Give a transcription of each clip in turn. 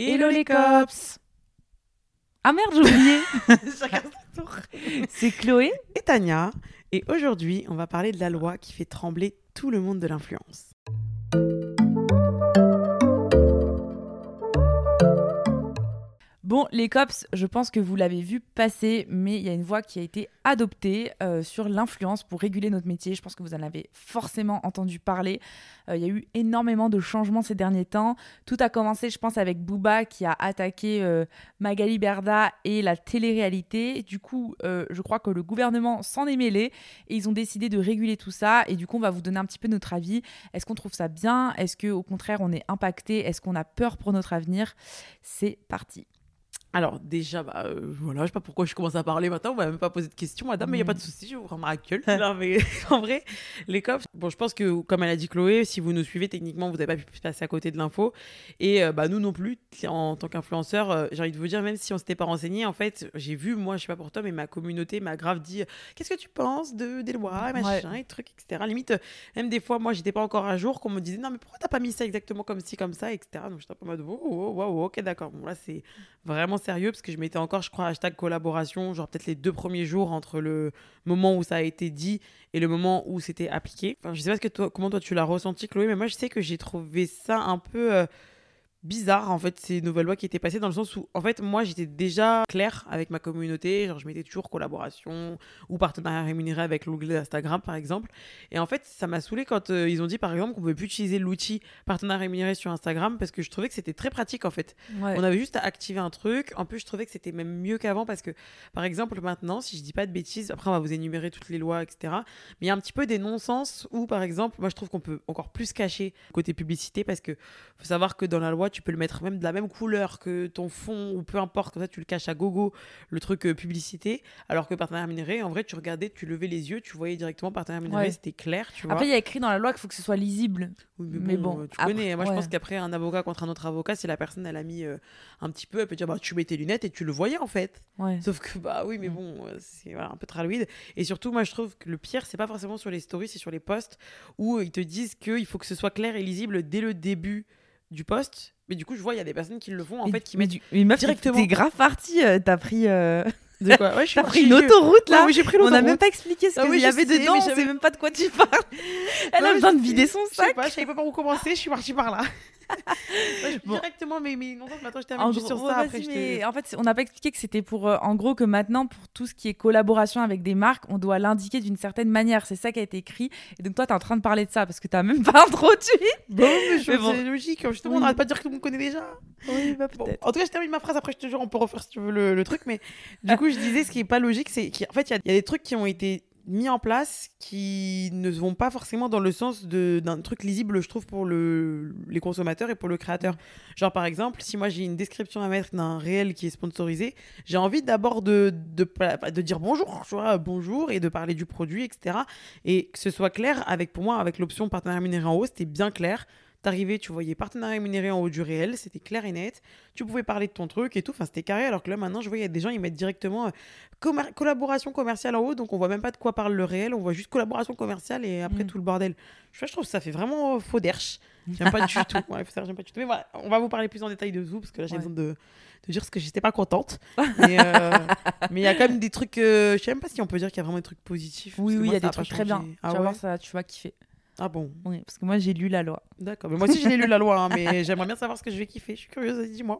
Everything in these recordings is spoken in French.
Hello les cops Ah merde, j'ai oublié. C'est Chloé Et Tania. Et aujourd'hui, on va parler de la loi qui fait trembler tout le monde de l'influence. Bon, les cops, je pense que vous l'avez vu passer, mais il y a une voie qui a été adoptée euh, sur l'influence pour réguler notre métier. Je pense que vous en avez forcément entendu parler. Euh, il y a eu énormément de changements ces derniers temps. Tout a commencé, je pense, avec Booba qui a attaqué euh, Magali Berda et la télé-réalité. Du coup, je crois que le gouvernement s'en est mêlé et ils ont décidé de réguler tout ça. Et du coup, on va vous donner un petit peu notre avis. Est-ce qu'on trouve ça bien? Est-ce qu'au contraire, on est impacté? Est-ce qu'on a peur pour notre avenir? C'est parti. Alors déjà, bah, euh, voilà, je sais pas pourquoi je commence à parler maintenant, on m'a même pas posé de questions, madame, mais il n'y a pas de souci, je vous rends ma gueule. non, mais en vrai, les cops, bon, je pense que, comme elle a dit Chloé, si vous nous suivez, techniquement, vous n'avez pas pu passer à côté de l'info. Et euh, bah, nous non plus, en tant qu'influenceurs, euh, j'ai envie de vous dire, même si on s'était pas renseigné, en fait, j'ai vu, moi, je sais pas pour toi, mais ma communauté m'a grave dit, qu'est-ce que tu penses de, des lois, machin, et trucs, etc. Limite, même des fois, moi, j'étais pas encore à jour, qu'on me disait, non, mais pourquoi t'as pas mis ça exactement comme ci, comme ça, etc. Donc j'étais un peu en mode, oh, oh, oh, oh, ok, d'accord. Bon, là, c'est vraiment sérieux parce que je m'étais encore, je crois, hashtag collaboration, genre peut-être les deux premiers jours entre le moment où ça a été dit et le moment où c'était appliqué. Je sais pas ce que toi, comment toi tu l'as ressenti, Chloé, mais moi je sais que j'ai trouvé ça un peu. euh, bizarre en fait ces nouvelles lois qui étaient passées dans le sens où en fait moi j'étais déjà claire avec ma communauté genre je mettais toujours collaboration ou partenariat rémunéré avec l'onglet Instagram par exemple et en fait ça m'a saoulé quand euh, ils ont dit par exemple qu'on pouvait plus utiliser l'outil partenariat rémunéré sur Instagram parce que je trouvais que c'était très pratique en fait on avait juste à activer un truc. En plus, je trouvais que c'était même mieux qu'avant parce que, par exemple, maintenant, si je dis pas de bêtises, après on va vous énumérer toutes les lois, etc. Mais il y a un petit peu des non-sens où, par exemple, moi je trouve qu'on peut encore plus cacher côté publicité parce que faut savoir que dans la loi, tu peux le mettre même de la même couleur que ton fond ou peu importe, comme ça tu le caches à gogo, le truc euh, publicité. Alors que partenaire rémunéré, en vrai, tu regardais, tu levais les yeux, tu voyais directement partenaire Ouais. c'était clair, tu vois. Après, il y a écrit dans la loi qu'il faut que ce soit lisible. Oui, Mais bon, euh, tu après- connais. Moi, je pense qu'après, un avocat contre un autre avocat, si la personne, elle a mis euh, un petit peu, elle peut dire, bah, tu mets tes lunettes et tu le voyais, en fait. Ouais. Sauf que, bah oui, mais Mm. bon, c'est voilà, un peu tralouide. Et surtout, moi, je trouve que le pire, c'est pas forcément sur les stories, c'est sur les posts où ils te disent qu'il faut que ce soit clair et lisible dès le début du post. Mais du coup, je vois, il y a des personnes qui le font, en Mais- fait, qui mais mettent du- mais meuf, directement- T'es grave parti. euh, T'as pris. De quoi Ouais, T'as pris une autoroute là. Ouais, j'ai pris On n'a même pas expliqué ce Ah qu'il oui, y avait sais, dedans. On même pas de quoi tu parles. Elle a Ouais, besoin de vider son Je sais sac. pas, je savais pas par où commencer, je suis partie par là. Ouais, Bon. Directement, mais, mais non, maintenant, je termine juste sur ça. Après, mais en fait, on n'a pas expliqué que c'était pour, euh, en gros, que maintenant, pour tout ce qui est collaboration avec des marques, on doit l'indiquer d'une certaine manière. C'est ça qui a été écrit. Et donc, toi, t'es en train de parler de ça parce que t'as même pas introduit. Bon, mais, Mais bon. c'est logique. Justement, on n'arrête pas de dire que tout le monde connaît déjà. Oui, bah Bon, en tout cas, je termine ma phrase. Après, je te jure, on peut refaire si tu veux le, le truc. Mais du coup, je disais, ce qui est pas logique, c'est qu'en fait, il y, a- il y a des trucs qui ont été mis en place qui ne vont pas forcément dans le sens de- d'un truc lisible, je trouve, pour le, les consommateurs et pour le créateur. Genre, par exemple, si moi j'ai une description à mettre d'un réel qui est sponsorisé, j'ai envie d'abord de, de, de dire bonjour, tu vois, bonjour, et de parler du produit, etc. Et que ce soit clair, avec pour moi, avec l'option partenaire rémunéré en haut, c'était bien clair. T'arrivais, tu voyais partenaire rémunéré en haut du réel, c'était clair et net. Tu pouvais parler de ton truc et tout, enfin c'était carré. Alors que là maintenant, je vois, il y a des gens, ils mettent directement euh, collaboration commerciale en haut, donc on voit même pas de quoi parle le réel, on voit juste collaboration commerciale et après Mm. tout le bordel. Je, je trouve que ça fait vraiment euh, faux d'erche. J'aime pas du tout. Ouais, faut savoir, j'aime pas du tout. Mais voilà, on va vous parler plus en détail de tout parce que là j'ai Ouais. besoin de, de dire ce que j'étais pas contente. Mais euh, mais il y a quand même des trucs, euh, je sais même pas si on peut dire qu'il y a vraiment des trucs positifs. Oui, oui, il y a des trucs très bien. changé. tu Ah vas ouais voir ça, tu vas kiffer. Ah bon, Oui, parce que moi, j'ai lu la loi. d'accord. Mais moi aussi j'ai lu la loi, hein, mais j'aimerais bien savoir ce que je vais kiffer. Je suis curieuse, dis-moi.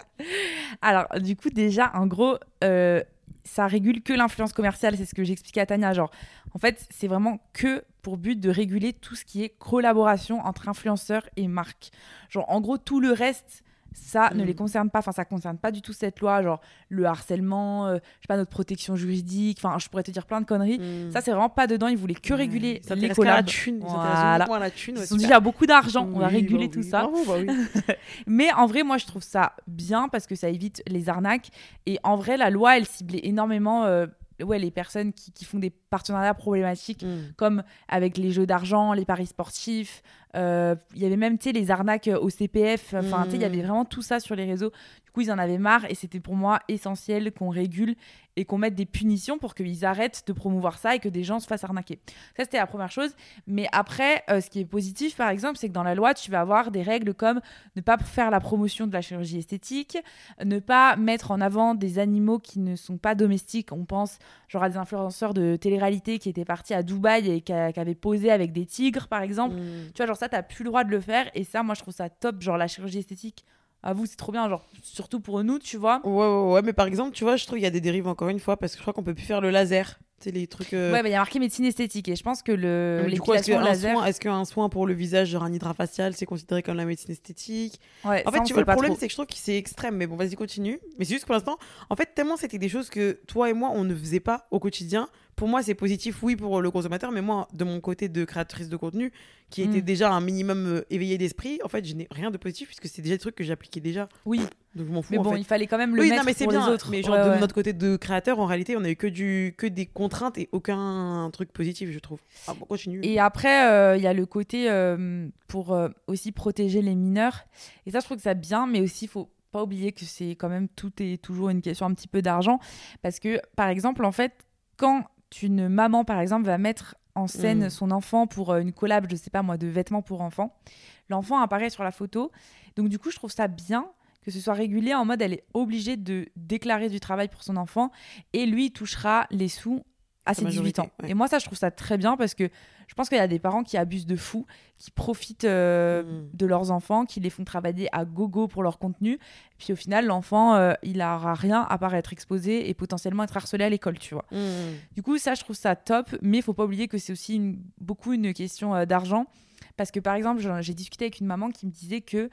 Alors, du coup, déjà, en gros, euh, ça régule que l'influence commerciale. C'est ce que j'expliquais à Tania. Genre, en fait, c'est vraiment que pour but de réguler tout ce qui est collaboration entre influenceurs et marques. Genre, en gros, tout le reste ça ne Mm. les concerne pas. Enfin, ça concerne pas du tout cette loi, genre le harcèlement, euh, je sais pas, notre protection juridique. Enfin, je pourrais te dire plein de conneries. Mm. Ça, c'est vraiment pas dedans. Ils voulaient que réguler Ça les qu'à la collabs. thune. Voilà. à la thune. Ils ouais, sont dit, il super. y a beaucoup d'argent, on va réguler bah tout oui. ça. Bravo, bah oui. Mais en vrai, moi, je trouve ça bien parce que ça évite les arnaques. Et en vrai, la loi, elle ciblait énormément euh, ouais, les personnes qui, qui font des partenariats problématiques, Mm. comme avec les jeux d'argent, les paris sportifs. Euh, Il y avait même, les arnaques au CPF. Enfin, il y avait Mm. vraiment tout ça sur les réseaux. Coup, ils en avaient marre et c'était pour moi essentiel qu'on régule et qu'on mette des punitions pour qu'ils arrêtent de promouvoir ça et que des gens se fassent arnaquer. Ça, c'était la première chose. Mais après, euh, ce qui est positif, par exemple, c'est que dans la loi, tu vas avoir des règles comme ne pas faire la promotion de la chirurgie esthétique, ne pas mettre en avant des animaux qui ne sont pas domestiques. On pense genre à des influenceurs de télé-réalité qui étaient partis à Dubaï et qui, avaient posé avec des tigres, par exemple. Mm. Tu vois, genre ça, t'as plus le droit de le faire. Et ça, moi, je trouve ça top. Genre la chirurgie esthétique, à vous, c'est trop bien. Genre, surtout pour nous, tu vois. Ouais, ouais, ouais, mais par exemple, tu vois, je trouve qu'il y a des dérives encore une fois parce que je crois qu'on peut plus faire le laser. C'est les trucs. euh, Ouais, bah, il y a marqué médecine esthétique. Et je pense que le euh, du coup, est-ce qu'un laser. soin, est-ce qu'un soin pour le visage, genre un hydrafacial, c'est considéré comme la médecine esthétique? Ouais, En ça, fait, on tu vois, le pas problème, c'est que je trouve que c'est extrême. Mais bon, vas-y, continue. Mais c'est juste que pour l'instant, en fait, tellement c'était des choses que toi et moi, on ne faisait pas au quotidien. Pour moi, c'est positif, oui, pour le consommateur, mais moi, de mon côté de créatrice de contenu, qui était Mm. déjà un minimum euh, éveillé d'esprit, en fait, je n'ai rien de positif puisque c'est déjà des trucs que j'appliquais déjà. Oui, Donc, je m'en fous. mais en bon, fait. il fallait quand même le oui, mettre non, mais c'est pour bien. les autres. Mais genre, Ouais, de ouais. notre côté de créateur, en réalité, on a eu que, du, que des contraintes et aucun truc positif, je trouve. Ah, bon, continue. Et après, euh, il y a le côté euh, pour euh, aussi protéger les mineurs. Et ça, je trouve que ça bien, mais aussi, il faut pas oublier que c'est quand même tout est toujours une question un petit peu d'argent. Parce que, par exemple, en fait, quand une maman, par exemple, va mettre en scène Mm. son enfant pour euh, une collab, je sais pas moi, de vêtements pour enfants, l'enfant apparaît sur la photo. Donc, du coup, je trouve ça bien que ce soit régulé en mode elle est obligée de déclarer du travail pour son enfant et lui il touchera les sous à ses 18 majorité, ans. ouais. Et moi ça je trouve ça très bien parce que je pense qu'il y a des parents qui abusent de fou, qui profitent euh, Mm. de leurs enfants, qui les font travailler à gogo pour leur contenu. Puis au final l'enfant euh, il aura rien à part être exposé et potentiellement être harcelé à l'école, tu vois. Mm. Du coup, ça, je trouve ça top, mais il faut pas oublier que c'est aussi une- beaucoup une question euh, d'argent. Parce que, par exemple, j'ai discuté avec une maman qui me disait que,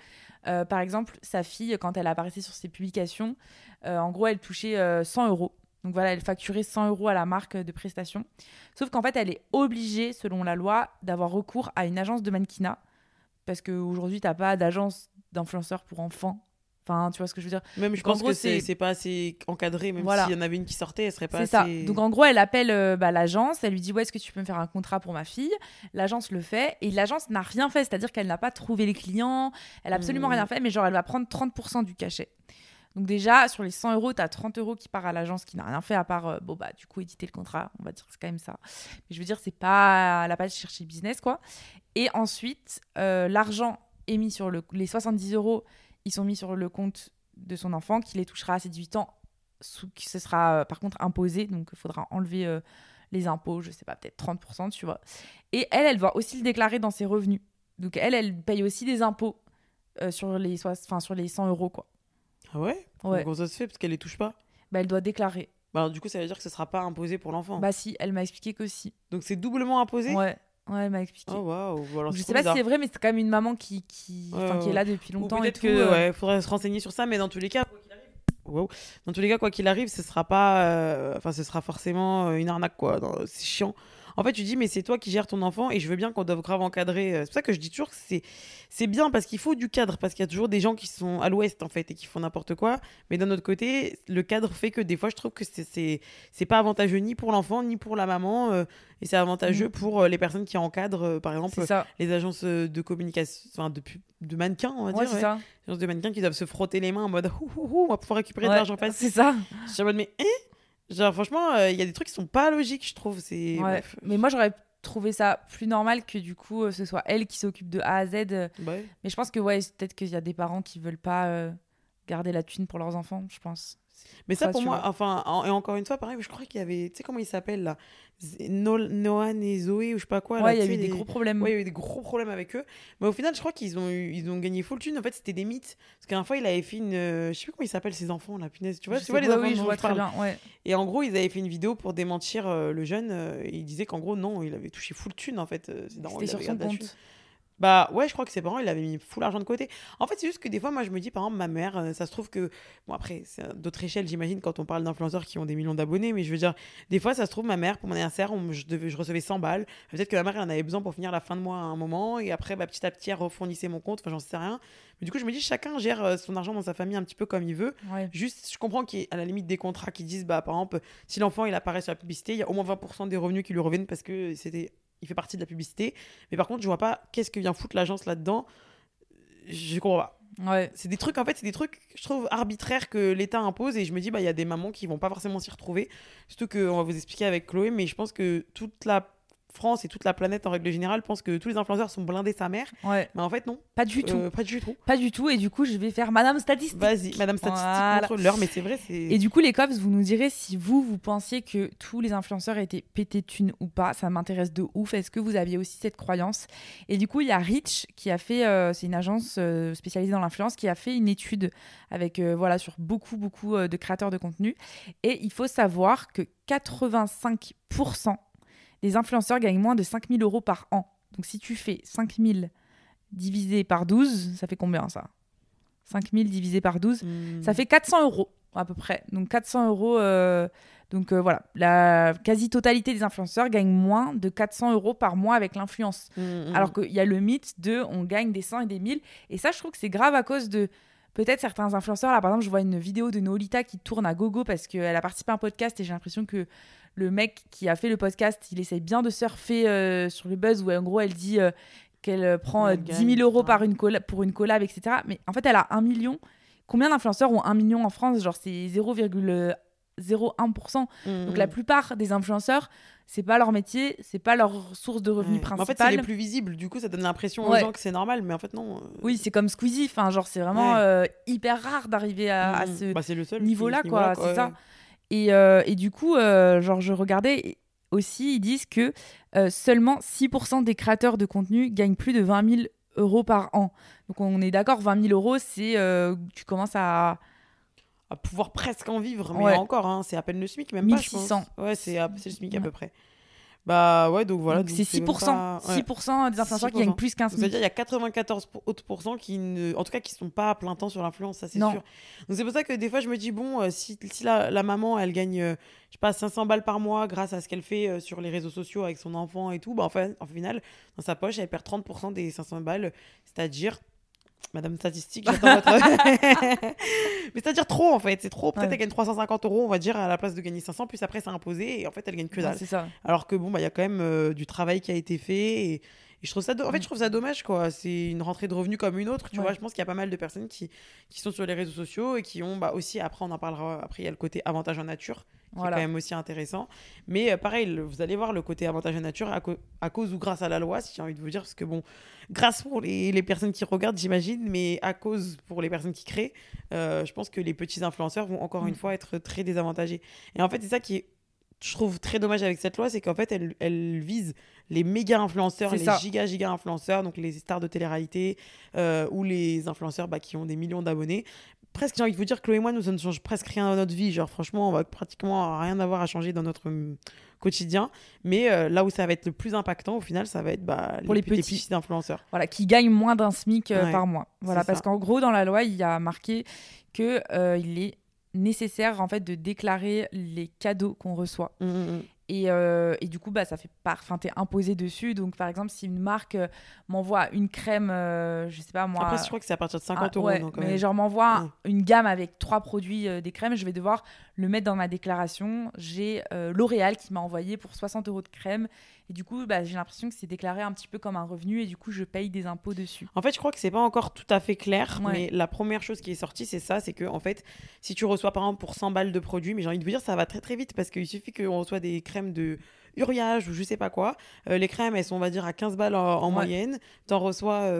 par exemple, sa fille, quand elle apparaissait sur ses publications, en gros, elle touchait euh, 100 euros. Donc voilà, elle facturait 100 euros à la marque de prestation. Sauf qu'en fait, elle est obligée, selon la loi, d'avoir recours à une agence de mannequinat. Parce qu'aujourd'hui, tu n'as pas d'agence d'influenceurs pour enfants. Enfin, tu vois ce que je veux dire? Même je Donc, pense gros, que c'est c'est- pas assez encadré, même Voilà. s'il y en avait une qui sortait, elle serait pas C'est assez. ça. Donc en gros, elle appelle euh, bah, l'agence, elle lui dit ouais, est-ce que tu peux me faire un contrat pour ma fille? L'agence le fait et l'agence n'a rien fait, c'est-à-dire qu'elle n'a pas trouvé les clients, elle a absolument Mhm. rien fait, mais genre elle va prendre 30% du cachet. Donc déjà, sur les 100 euros, tu as 30 euros qui part à l'agence qui n'a rien fait à part, euh, bon bah du coup, éditer le contrat, on va dire c'est quand même ça. Mais je veux dire, c'est pas, elle a pas cherché le business quoi. Et ensuite, euh, l'argent est mis sur le, les 70 euros, ils sont mis sur le compte de son enfant qui les touchera à ses 18 ans sous, qui ce sera euh, par contre imposé, donc il faudra enlever les impôts, je sais pas, peut-être 30%, tu vois. Et elle, elle doit aussi le déclarer dans ses revenus. Donc elle, elle paye aussi des impôts sur, les, sur les 100 euros, quoi. Ah ouais, Ouais. Comment ça se fait Parce qu'elle les touche pas Bah, elle doit déclarer. bah, alors, Du coup, ça veut dire que ce sera pas imposé pour l'enfant. Bah si, elle m'a expliqué que si. Donc c'est doublement imposé Ouais, ouais, elle m'a expliqué. Oh waouh Alors, je sais pas bizarre. si c'est vrai, mais c'est quand même une maman qui, qui, Ouais, qui est ouais. là depuis longtemps peut-être que euh. ouais, faudrait se renseigner sur ça, mais dans tous les cas, quoi qu'il arrive. Wow. Dans tous les cas, quoi qu'il arrive, ce sera pas, euh, enfin, ce sera forcément euh, une arnaque, quoi. C'est chiant. En fait, tu dis, mais c'est toi qui gères ton enfant et je veux bien qu'on doive grave encadrer. euh, C'est pour ça que je dis toujours que c'est, c'est bien parce qu'il faut du cadre, parce qu'il y a toujours des gens qui sont à l'ouest, en fait, et qui font n'importe quoi. Mais d'un autre côté, le cadre fait que des fois, je trouve que c'est, c'est, c'est pas avantageux ni pour l'enfant, ni pour la maman. euh, et c'est avantageux Mhm. pour euh, les personnes qui encadrent, euh, par exemple, ça. les agences de communication, enfin, de, de mannequins, on va Ouais, dire. c'est ouais. ça. Les agences de mannequins qui doivent se frotter les mains en mode ouh, ouh, ouh, on va pouvoir récupérer de l'argent facile. C'est ça. Je suis en mode mais hein? Genre franchement, euh, il y a des trucs qui sont pas logiques, je trouve. C'est Ouais. Mais moi, j'aurais trouvé ça plus normal que du coup, euh, ce soit elle qui s'occupe de A à Z. euh, ouais. Mais je pense que ouais, peut-être qu'il y a des parents qui veulent pas euh, garder la thune pour leurs enfants, je pense. Mais ça Ça, pour moi, vois? enfin, en- et encore une fois, pareil, je crois qu'il y avait, tu sais comment il s'appelle là? Noan et Zoé ou je sais pas quoi. là, ouais, il y a eu des gros problèmes. Ouais, il y a eu des gros problèmes avec eux. Mais au final, je crois qu'ils ont, eu- ils ont gagné full thune. En fait, c'était des mythes. Parce qu'un fois, il avait fait une. euh, je sais plus comment ils s'appellent ces enfants, la punaise. Tu vois, tu vois les enfants oui, je vois je très bien. Ouais. Et en gros, ils avaient fait une vidéo pour démentir euh, le jeune. euh, et il disait qu'en gros, non, il avait touché full thune en fait. euh, C'était sur son compte. Bah ouais, je crois que ses parents, il avait mis full argent de côté. En fait, c'est juste que des fois, moi, je me dis, par exemple, ma mère, euh, ça se trouve que. Bon, après, c'est d'autres échelles, j'imagine, quand on parle d'influenceurs qui ont des millions d'abonnés, mais je veux dire, des fois, ça se trouve, ma mère, pour mon anniversaire, on- je, devais, je recevais 100 balles. Peut-être que ma mère, elle en avait besoin pour finir la fin de mois à un moment, et après, bah, petit à petit, elle refournissait mon compte, enfin, j'en sais rien. Mais du coup, je me dis, chacun gère euh, son argent dans sa famille un petit peu comme il veut. Ouais. Juste, je comprends qu'il y ait à la limite des contrats qui disent, bah, par exemple, si l'enfant il apparaît sur la publicité, il y a au moins 20% des revenus qui lui reviennent parce que c'était, il fait partie de la publicité. Mais par contre, je vois pas qu'est-ce que vient foutre l'agence là-dedans. Je comprends pas. Ouais. C'est des trucs, en fait, c'est des trucs, je trouve, arbitraires que l'État impose. Et je me dis, bah, il y a des mamans qui vont pas forcément s'y retrouver. Surtout qu'on va vous expliquer avec Chloé, mais je pense que toute la France et toute la planète en règle générale pense que tous les influenceurs sont blindés sa mère. Ouais. Mais en fait, non. Pas du tout. Euh, pas du tout. Pas du tout. Et du coup, je vais faire Madame Statistique. Vas-y, Madame Statistique Voilà. contre l'heure, mais c'est vrai, c'est. Et du coup, les cops, vous nous direz si vous, vous pensiez que tous les influenceurs étaient pétés thunes ou pas. Ça m'intéresse de ouf. Est-ce que vous aviez aussi cette croyance? Et du coup, il y a Rich qui a fait, euh, c'est une agence euh, spécialisée dans l'influence, qui a fait une étude avec, voilà, sur beaucoup, beaucoup de créateurs de contenu. Et il faut savoir que 85% des influenceurs gagnent moins de 5000 euros par an. Donc si tu fais 5000 divisé par 12, ça fait combien ça? 5000 divisé par 12, Hmm. ça fait 400 euros à peu près. Donc 400 euros. euh, donc euh, voilà, la quasi-totalité des influenceurs gagnent moins de 400 euros par mois avec l'influence. Mm, mm. Alors qu'il y a le mythe de on gagne des 100 et des 1000. Et ça, je trouve que c'est grave à cause de peut-être certains influenceurs. Là, par exemple, je vois une vidéo de Nolita qui tourne à gogo parce qu'elle a participé à un podcast et j'ai l'impression que le mec qui a fait le podcast, il essaye bien de surfer euh, sur le buzz où en gros elle dit euh, qu'elle euh, prend Elle euh, 10 gagne, 000 euros par une pour une collab, etc. Mais en fait, elle a un million. Combien d'influenceurs ont un million en France? Genre, c'est 0,01%. Mm, Donc la plupart des influenceurs, c'est pas leur métier, c'est pas leur source de revenus Ouais. Mais En fait, principale. c'est les plus visibles. Du coup, ça donne l'impression aux Ouais. gens que c'est normal, mais en fait, non. euh, Oui, c'est comme Squeezie. Enfin, genre, c'est vraiment Ouais. euh, hyper rare d'arriver à, à mm, ce bah, niveau-là, quoi. C'est ça. Et, euh, et du coup, genre, je regardais aussi, ils disent que seulement 6% des créateurs de contenu gagnent plus de 20 000 euros par an. Donc, on est d'accord, 20 000 euros, c'est. tu commences à. À pouvoir presque en vivre, mais Ouais. encore, hein, c'est à peine le SMIC, même pas, je 1600. pense. Ouais, c'est le SMIC à peu près. Bah ouais, donc voilà. c'est 6%. même pas- ouais. 6% des influenceurs qui gagnent 6%. plus qu'un Donc, C'est-à-dire SMIC. il y a 94 pour- autres pourcents qui ne, en tout cas qui sont pas à plein temps sur l'influence, ça c'est sûr. Donc c'est pour ça que des fois je me dis bon euh, si, si la, la maman elle gagne euh, je sais pas 500 balles par mois grâce à ce qu'elle fait euh, sur les réseaux sociaux avec son enfant et tout, bah en fait en final dans sa poche elle perd 30% des 500 balles, c'est-à-dire Madame statistique, j'attends votre. Mais c'est-à-dire trop en fait, c'est trop. Peut-être Ouais. elle gagne 350 euros, on va dire, à la place de gagner 500, puis après c'est imposé et en fait elle gagne que Ouais, dalle. c'est ça. Alors que bon, bah, il y a quand même euh, du travail qui a été fait. Et, et je trouve ça, do- en fait, je trouve ça dommage, quoi. C'est une rentrée de revenus comme une autre, tu Ouais. vois. Je pense qu'il y a pas mal de personnes qui, qui sont sur les réseaux sociaux et qui ont, bah, aussi, après, on en parlera, après, il y a le côté avantage en nature, qui Voilà. est quand même aussi intéressant. Mais euh, pareil, vous allez voir le côté avantage en nature à, à cause ou grâce à la loi, si j'ai envie de vous dire, parce que bon, grâce pour les, les personnes qui regardent, j'imagine, mais à cause pour les personnes qui créent, euh, je pense que les petits influenceurs vont encore Mm. une fois être très désavantagés. Et en fait, c'est ça qui est je trouve très dommage avec cette loi, c'est qu'en fait, elle, elle vise les méga influenceurs, les ça. giga giga influenceurs, donc les stars de télé-réalité euh, ou les influenceurs bah, qui ont des millions d'abonnés. Presque, j'ai envie de vous dire, Chloé et moi, nous, ça ne change presque rien dans notre vie. Genre, franchement, on va pratiquement rien avoir à changer dans notre hum, quotidien. Mais euh, là où ça va être le plus impactant, au final, ça va être bah, Pour les petits. influenceurs. Voilà, qui gagnent moins d'un SMIC euh, Ouais, par mois. Voilà, parce qu'en gros, dans la loi, il y a marqué que euh, il est nécessaire en fait de déclarer les cadeaux qu'on reçoit. Hum, hum, hum. Et, euh, et du coup, bah, ça fait par... enfin, t'es imposé dessus. Donc, par exemple, si une marque euh, m'envoie une crème, euh, je sais pas moi. Après, je crois que c'est à partir de 50 Ah, euros. ouais, donc, quand mais genre m'envoie Ouais. une gamme avec trois produits euh, des crèmes, je vais devoir le mettre dans ma déclaration. J'ai euh, L'Oréal qui m'a envoyé pour 60 euros de crème. Et du coup, bah, j'ai l'impression que c'est déclaré un petit peu comme un revenu et du coup, je paye des impôts dessus. En fait, je crois que c'est pas encore tout à fait clair, Ouais. mais la première chose qui est sortie, c'est ça, c'est que en fait, si tu reçois par exemple pour 100 balles de produits, mais j'ai envie de vous dire, ça va très très vite parce qu'il suffit qu'on reçoit des crèmes de uriage ou je sais pas quoi. Euh, les crèmes, elles sont, on va dire, à 15 balles en, en Ouais. moyenne. T'en reçois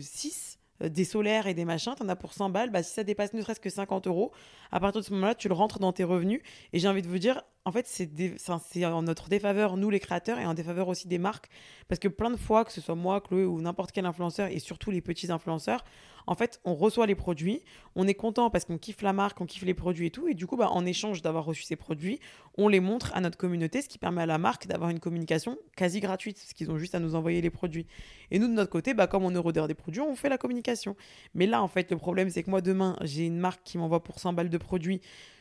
6 des solaires et des machins, t'en as pour 100 balles. Bah, si ça dépasse ne serait-ce que 50 euros, à partir de ce moment-là, tu le rentres dans tes revenus. Et j'ai envie de vous dire, en fait, c'est en notre défaveur, nous les créateurs, et en défaveur aussi des marques. Parce que plein de fois, que ce soit moi, Chloé ou n'importe quel influenceur, et surtout les petits influenceurs, en fait, on reçoit les produits, on est content parce qu'on kiffe la marque, on kiffe les produits et tout, et du coup, bah, en échange d'avoir reçu ces produits, on les montre à notre communauté, ce qui permet à la marque d'avoir une communication quasi gratuite, parce qu'ils ont juste à nous envoyer les produits. Et nous, de notre côté, bah, comme on est rodeur des produits, on fait la communication. Mais là, en fait, le problème, c'est que moi, demain, j'ai une marque qui m'envoie pour 100 balles de produits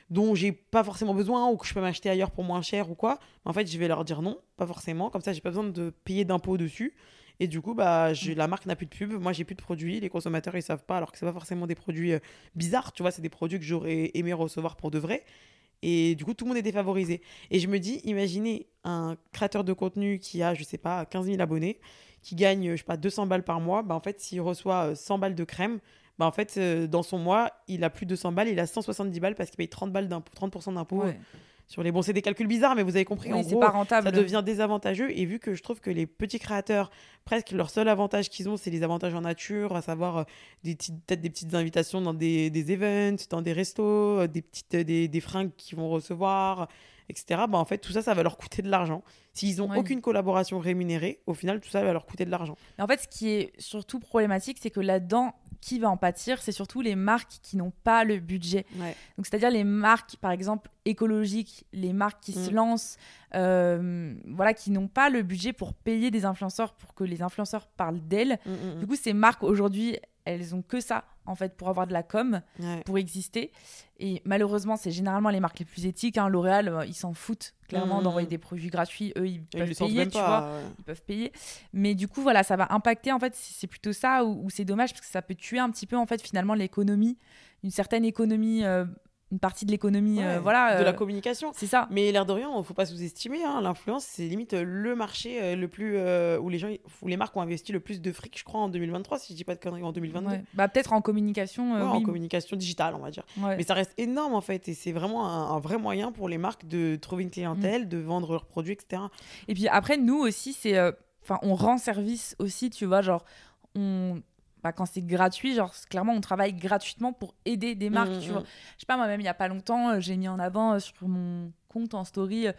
dont j'ai pas forcément besoin ou que je peux m'acheter ailleurs pour moins cher ou quoi. En fait, je vais leur dire non, pas forcément. Comme ça, j'ai pas besoin de payer d'impôts dessus. Et du coup, bah, la marque n'a plus de pub. Moi, j'ai plus de produits. Les consommateurs, ils savent pas, alors que c'est pas forcément des produits euh, bizarres. Tu vois, c'est des produits que j'aurais aimé recevoir pour de vrai. Et du coup, tout le monde est défavorisé. Et je me dis, imaginez un créateur de contenu qui a, je sais pas, 15 000 abonnés, qui gagne, je sais pas, 200 balles par mois. Bah, en fait, s'il reçoit 100 euh, balles de crème, bah, en fait, euh, dans son mois, il a plus de 200 balles, il a 170 balles parce qu'il paye 30 balles 30% d'impôts sur les bons. C'est des calculs bizarres, mais vous avez compris. en gros, pas rentable. ça devient désavantageux. Et vu que je trouve que les petits créateurs, presque leur seul avantage qu'ils ont, c'est les avantages en nature, à savoir euh, des peut-être des petites invitations dans des, des events, dans des restos, euh, des petites des, des fringues qu'ils vont recevoir, etc. Bah, en fait, tout ça, ça va leur coûter de l'argent. S'ils n'ont aucune collaboration rémunérée, au final, tout ça va leur coûter de l'argent. En fait, ce qui est surtout problématique, c'est que là-dedans, qui va en pâtir C'est surtout les marques qui n'ont pas le budget. Donc, c'est-à-dire les marques, par exemple, écologiques, les marques qui se mm. lancent, euh, voilà, qui n'ont pas le budget pour payer des influenceurs pour que les influenceurs parlent d'elles. Mm, mm, du coup, ces marques aujourd'hui, elles ont que ça en fait pour avoir de la com, pour exister. Et malheureusement, c'est généralement les marques les plus éthiques. Hein. L'Oréal, euh, ils s'en foutent clairement mmh. d'envoyer des produits gratuits. Eux, ils peuvent payer, tu vois. Ils peuvent payer. Mais du coup, voilà, ça va impacter. En fait, c'est plutôt ça où, c'est dommage parce que ça peut tuer un petit peu en fait finalement l'économie, une certaine économie euh, une partie de l'économie, euh, voilà. de la euh, communication. C'est ça. Mais l'air de rien, faut pas sous-estimer. Hein, L'influence, c'est limite le marché euh, le plus où les gens, où les marques ont investi le plus de fric, je crois, en 2023, si je dis pas de conneries, en 2022. Bah peut-être en communication. en communication digitale, on va dire. Mais ça reste énorme en fait, et c'est vraiment un, vrai moyen pour les marques de trouver une clientèle, mm. de vendre leurs produits, etc. Et puis après, nous aussi, c'est, enfin, on rend service aussi, tu vois, genre on bah, quand c'est gratuit, genre clairement on travaille gratuitement pour aider des marques. tu mmh, vois. Mmh. Je sais pas, moi-même il y a pas longtemps, euh, j'ai mis en avant euh, sur mon compte en story euh,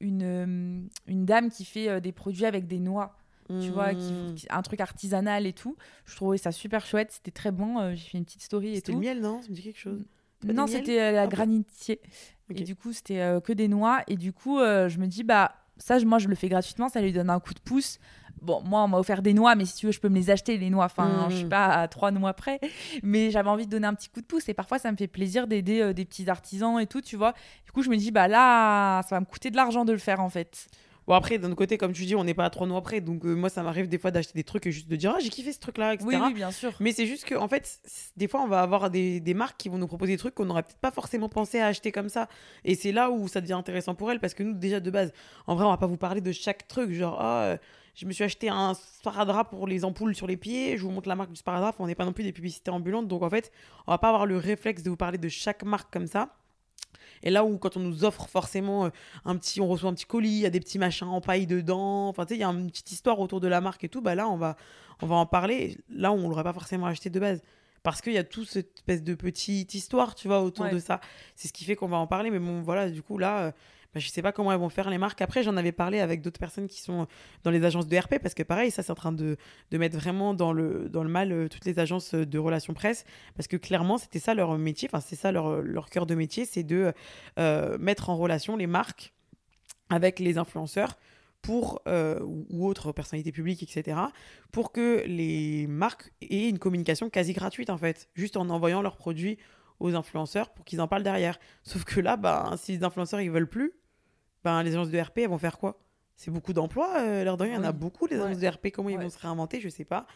une, une dame qui fait des produits avec des noix. Tu vois, mmh. qui, un truc artisanal et tout. Je trouvais ça super chouette, c'était très bon. j'ai fait une petite story et tout. C'était le miel, non? Ça me dit quelque chose Non, c'était la ah granitier. Et du coup, c'était que des noix. Et du coup, je me dis, bah, ça, moi, je le fais gratuitement, ça lui donne un coup de pouce. Bon, moi, on m'a offert des noix, mais si tu veux, je peux me les acheter, les noix. Enfin, je suis mmh. pas à trois noix près. Mais j'avais envie de donner un petit coup de pouce. Et parfois, ça me fait plaisir d'aider euh, des petits artisans et tout, tu vois. Du coup, je me dis, bah là, ça va me coûter de l'argent de le faire, en fait. Bon, après, d'un autre côté, comme tu dis, on n'est pas à trois mois près. Donc, euh, moi, ça m'arrive des fois d'acheter des trucs et juste de dire, ah, j'ai kiffé ce truc-là, etc. Oui, oui, bien sûr. Mais c'est juste que, en fait, des fois, on va avoir des, des marques qui vont nous proposer des trucs qu'on n'aurait peut-être pas forcément pensé à acheter comme ça. Et c'est là où ça devient intéressant pour elles parce que nous, déjà, de base, en vrai, on va pas vous parler de chaque truc. Genre, ah, je me suis acheté un sparadrap pour les ampoules sur les pieds. Je vous montre la marque du sparadrap. On n'est pas non plus des publicités ambulantes. Donc, en fait, on va pas avoir le réflexe de vous parler de chaque marque comme ça. Et là où quand on nous offre forcément euh, un petit, on reçoit un petit colis, il y a des petits machins en paille dedans, enfin tu sais, il y a une petite histoire autour de la marque et tout, bah là on va, on va en parler. Là on l'aurait pas forcément acheté de base. Parce qu'il y a toute cette espèce de petite histoire, tu vois, autour de ça. C'est ce qui fait qu'on va en parler. Mais bon, voilà, du coup, là, euh, bah, je sais pas comment elles vont faire les marques. Après, j'en avais parlé avec d'autres personnes qui sont dans les agences de RP, parce que pareil, ça, c'est en train de, de, mettre vraiment dans le, dans le mal euh, toutes les agences de relations presse, parce que clairement, c'était ça leur métier, enfin, c'est ça leur, leur cœur de métier, c'est de euh, mettre en relation les marques avec les influenceurs pour euh, ou autres personnalités publiques, etc., pour que les marques aient une communication quasi gratuite en fait, juste en envoyant leurs produits aux influenceurs pour qu'ils en parlent derrière. Sauf que là, bah, si les influenceurs ils veulent plus, ben, les agences de RP, elles vont faire quoi? C'est beaucoup d'emplois, euh, rien, il y en a beaucoup, les agences de RP, comment ils vont se réinventer, je sais pas.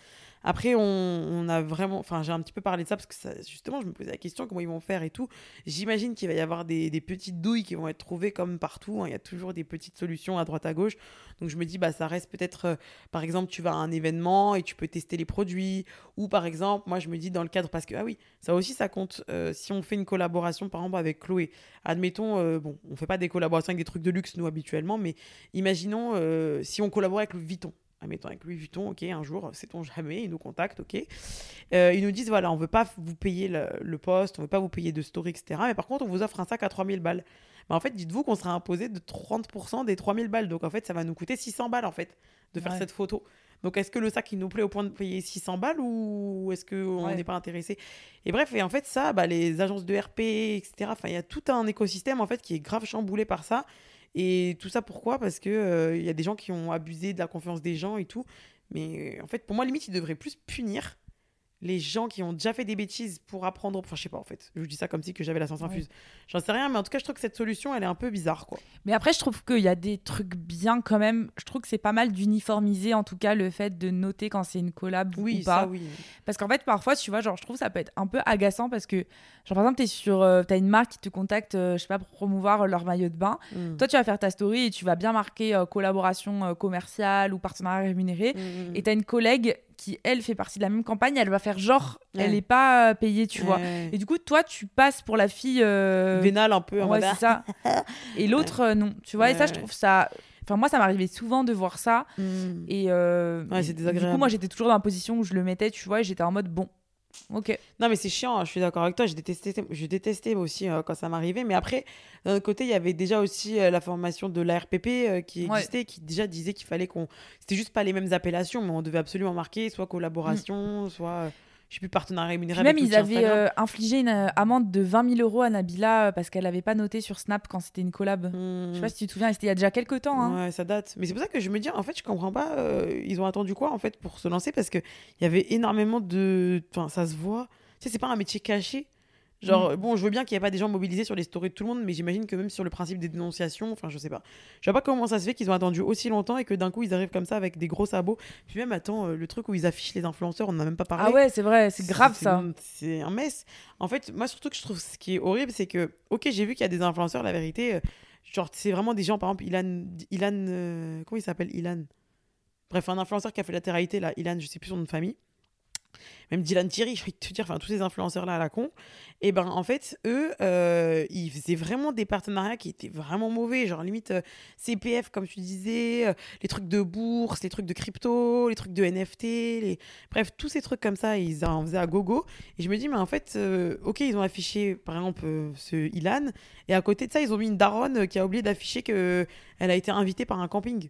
Après, on, a vraiment. Enfin, j'ai un petit peu parlé de ça parce que justement, je me posais la question comment ils vont faire et tout. J'imagine qu'il va y avoir des, petites douilles qui vont être trouvées comme partout. Hein. Il y a toujours des petites solutions à droite à gauche. Donc, je me dis, bah, ça reste peut-être. Euh, par exemple, tu vas à un événement et tu peux tester les produits. Ou par exemple, moi, je me dis dans le cadre. Parce que, ah oui, ça aussi, ça compte. Euh, si on fait une collaboration, par exemple, avec Chloé, admettons, euh, bon, on fait pas des collaborations avec des trucs de luxe, nous, habituellement, mais imaginons si on collaborait avec le Vuitton admettons avec Louis Vuitton, ok, un jour, sait-on jamais, ils nous contactent, ok. Euh, ils nous disent, voilà, on veut pas vous payer le, le poste, on veut pas vous payer de story, etc. Mais par contre, on vous offre un sac à 3000 balles. Mais en fait, dites-vous qu'on sera imposé de 30% des 3000 balles. Donc en fait, ça va nous coûter 600 balles, en fait, de faire Ouais. cette photo. Donc est-ce que le sac, il nous plaît au point de payer 600 balles ou est-ce qu'on Ouais. n'est pas intéressé? Et bref, et en fait, ça, bah, les agences de RP, etc., il y a tout un écosystème, en fait, qui est grave chamboulé par ça. Et tout ça, pourquoi? Parce que euh, il y a des gens qui ont abusé de la confiance des gens et tout. Mais en fait, pour moi, limite, ils devraient plus punir les gens qui ont déjà fait des bêtises pour apprendre. Enfin, je sais pas, en fait. Je vous dis ça comme si que j'avais la science infuse. J'en sais rien, mais en tout cas, je trouve que cette solution, elle est un peu bizarre, quoi. Mais après, je trouve qu'il y a des trucs bien quand même. Je trouve que c'est pas mal d'uniformiser, en tout cas, le fait de noter quand c'est une collab Oui, ou pas. ça, oui. Parce qu'en fait, parfois, tu vois, genre, je trouve que ça peut être un peu agaçant parce que, genre, par exemple, t'es sur, euh, t'as une marque qui te contacte, euh, je sais pas, pour promouvoir leur maillot de bain. Mm. Toi, tu vas faire ta story et tu vas bien marquer euh, collaboration euh, commerciale ou partenariat rémunéré. Mm, Et t'as une collègue qui, elle, fait partie de la même campagne, elle va faire genre, Ouais. elle est pas euh, payée, tu vois. Et du coup, toi, tu passes pour la fille. euh, Vénal un peu en ouais, c'est ça. Et l'autre, euh, non. Tu vois, et ça, je trouve ça. Enfin, moi, ça m'arrivait souvent de voir ça. ah, mm. Et euh, Du coup, moi, j'étais toujours dans la position où je le mettais, tu vois, et j'étais en mode bon. Ok. Non, mais c'est chiant, hein, je suis d'accord avec toi. Je détestais, je détestais aussi euh, quand ça m'arrivait. Mais après, d'un autre côté, il y avait déjà aussi euh, la formation de l'ARPP euh, qui Ouais. existait, qui déjà disait qu'il fallait qu'on. C'était juste pas les mêmes appellations, mais on devait absolument marquer soit collaboration, soit. Je sais plus, partenariat rémunéré. Puis même, avec ils avaient euh, infligé une euh, amende de 20 000 euros à Nabila euh, parce qu'elle avait pas noté sur Snap quand c'était une collab. Hmm. Je sais pas si tu te souviens, c'était il y a déjà quelques temps. Hein. Ouais, ça date. Mais c'est pour ça que je me dis, en fait, je comprends pas. ils ont attendu quoi, en fait, pour se lancer? Parce qu'il y avait énormément de. Enfin, ça se voit. Tu sais, c'est pas un métier caché. Genre, bon, je veux bien qu'il n'y ait pas des gens mobilisés sur les stories de tout le monde, mais j'imagine que même sur le principe des dénonciations, enfin, je sais pas. Je sais pas comment ça se fait qu'ils ont attendu aussi longtemps et que d'un coup, ils arrivent comme ça avec des gros sabots. Puis même, attends, euh, le truc où ils affichent les influenceurs, on n'en a même pas parlé. Ah ouais, c'est vrai, c'est grave ça. C'est un mess. En fait, moi, surtout que je trouve ce qui est horrible, c'est que, ok, j'ai vu qu'il y a des influenceurs, la vérité, euh, genre, c'est vraiment des gens, par exemple, Ilan. Ilan euh, comment il s'appelle? Ilan Bref, un influenceur qui a fait la télé là, Ilan, je sais plus son nom de famille. Même Dylan Thierry, je vais te dire, enfin, tous ces influenceurs-là à la con. Et ben, en fait, eux, euh, ils faisaient vraiment des partenariats qui étaient vraiment mauvais. Genre, limite, euh, CPF, comme tu disais, euh, les trucs de bourse, les trucs de crypto, les trucs de NFT, les... bref, tous ces trucs comme ça, ils en faisaient à gogo. Et je me dis, mais en fait, ok, ils ont affiché, par exemple, ce Ilan, et à côté de ça, ils ont mis une daronne qui a oublié d'afficher que elle a été invitée par un camping.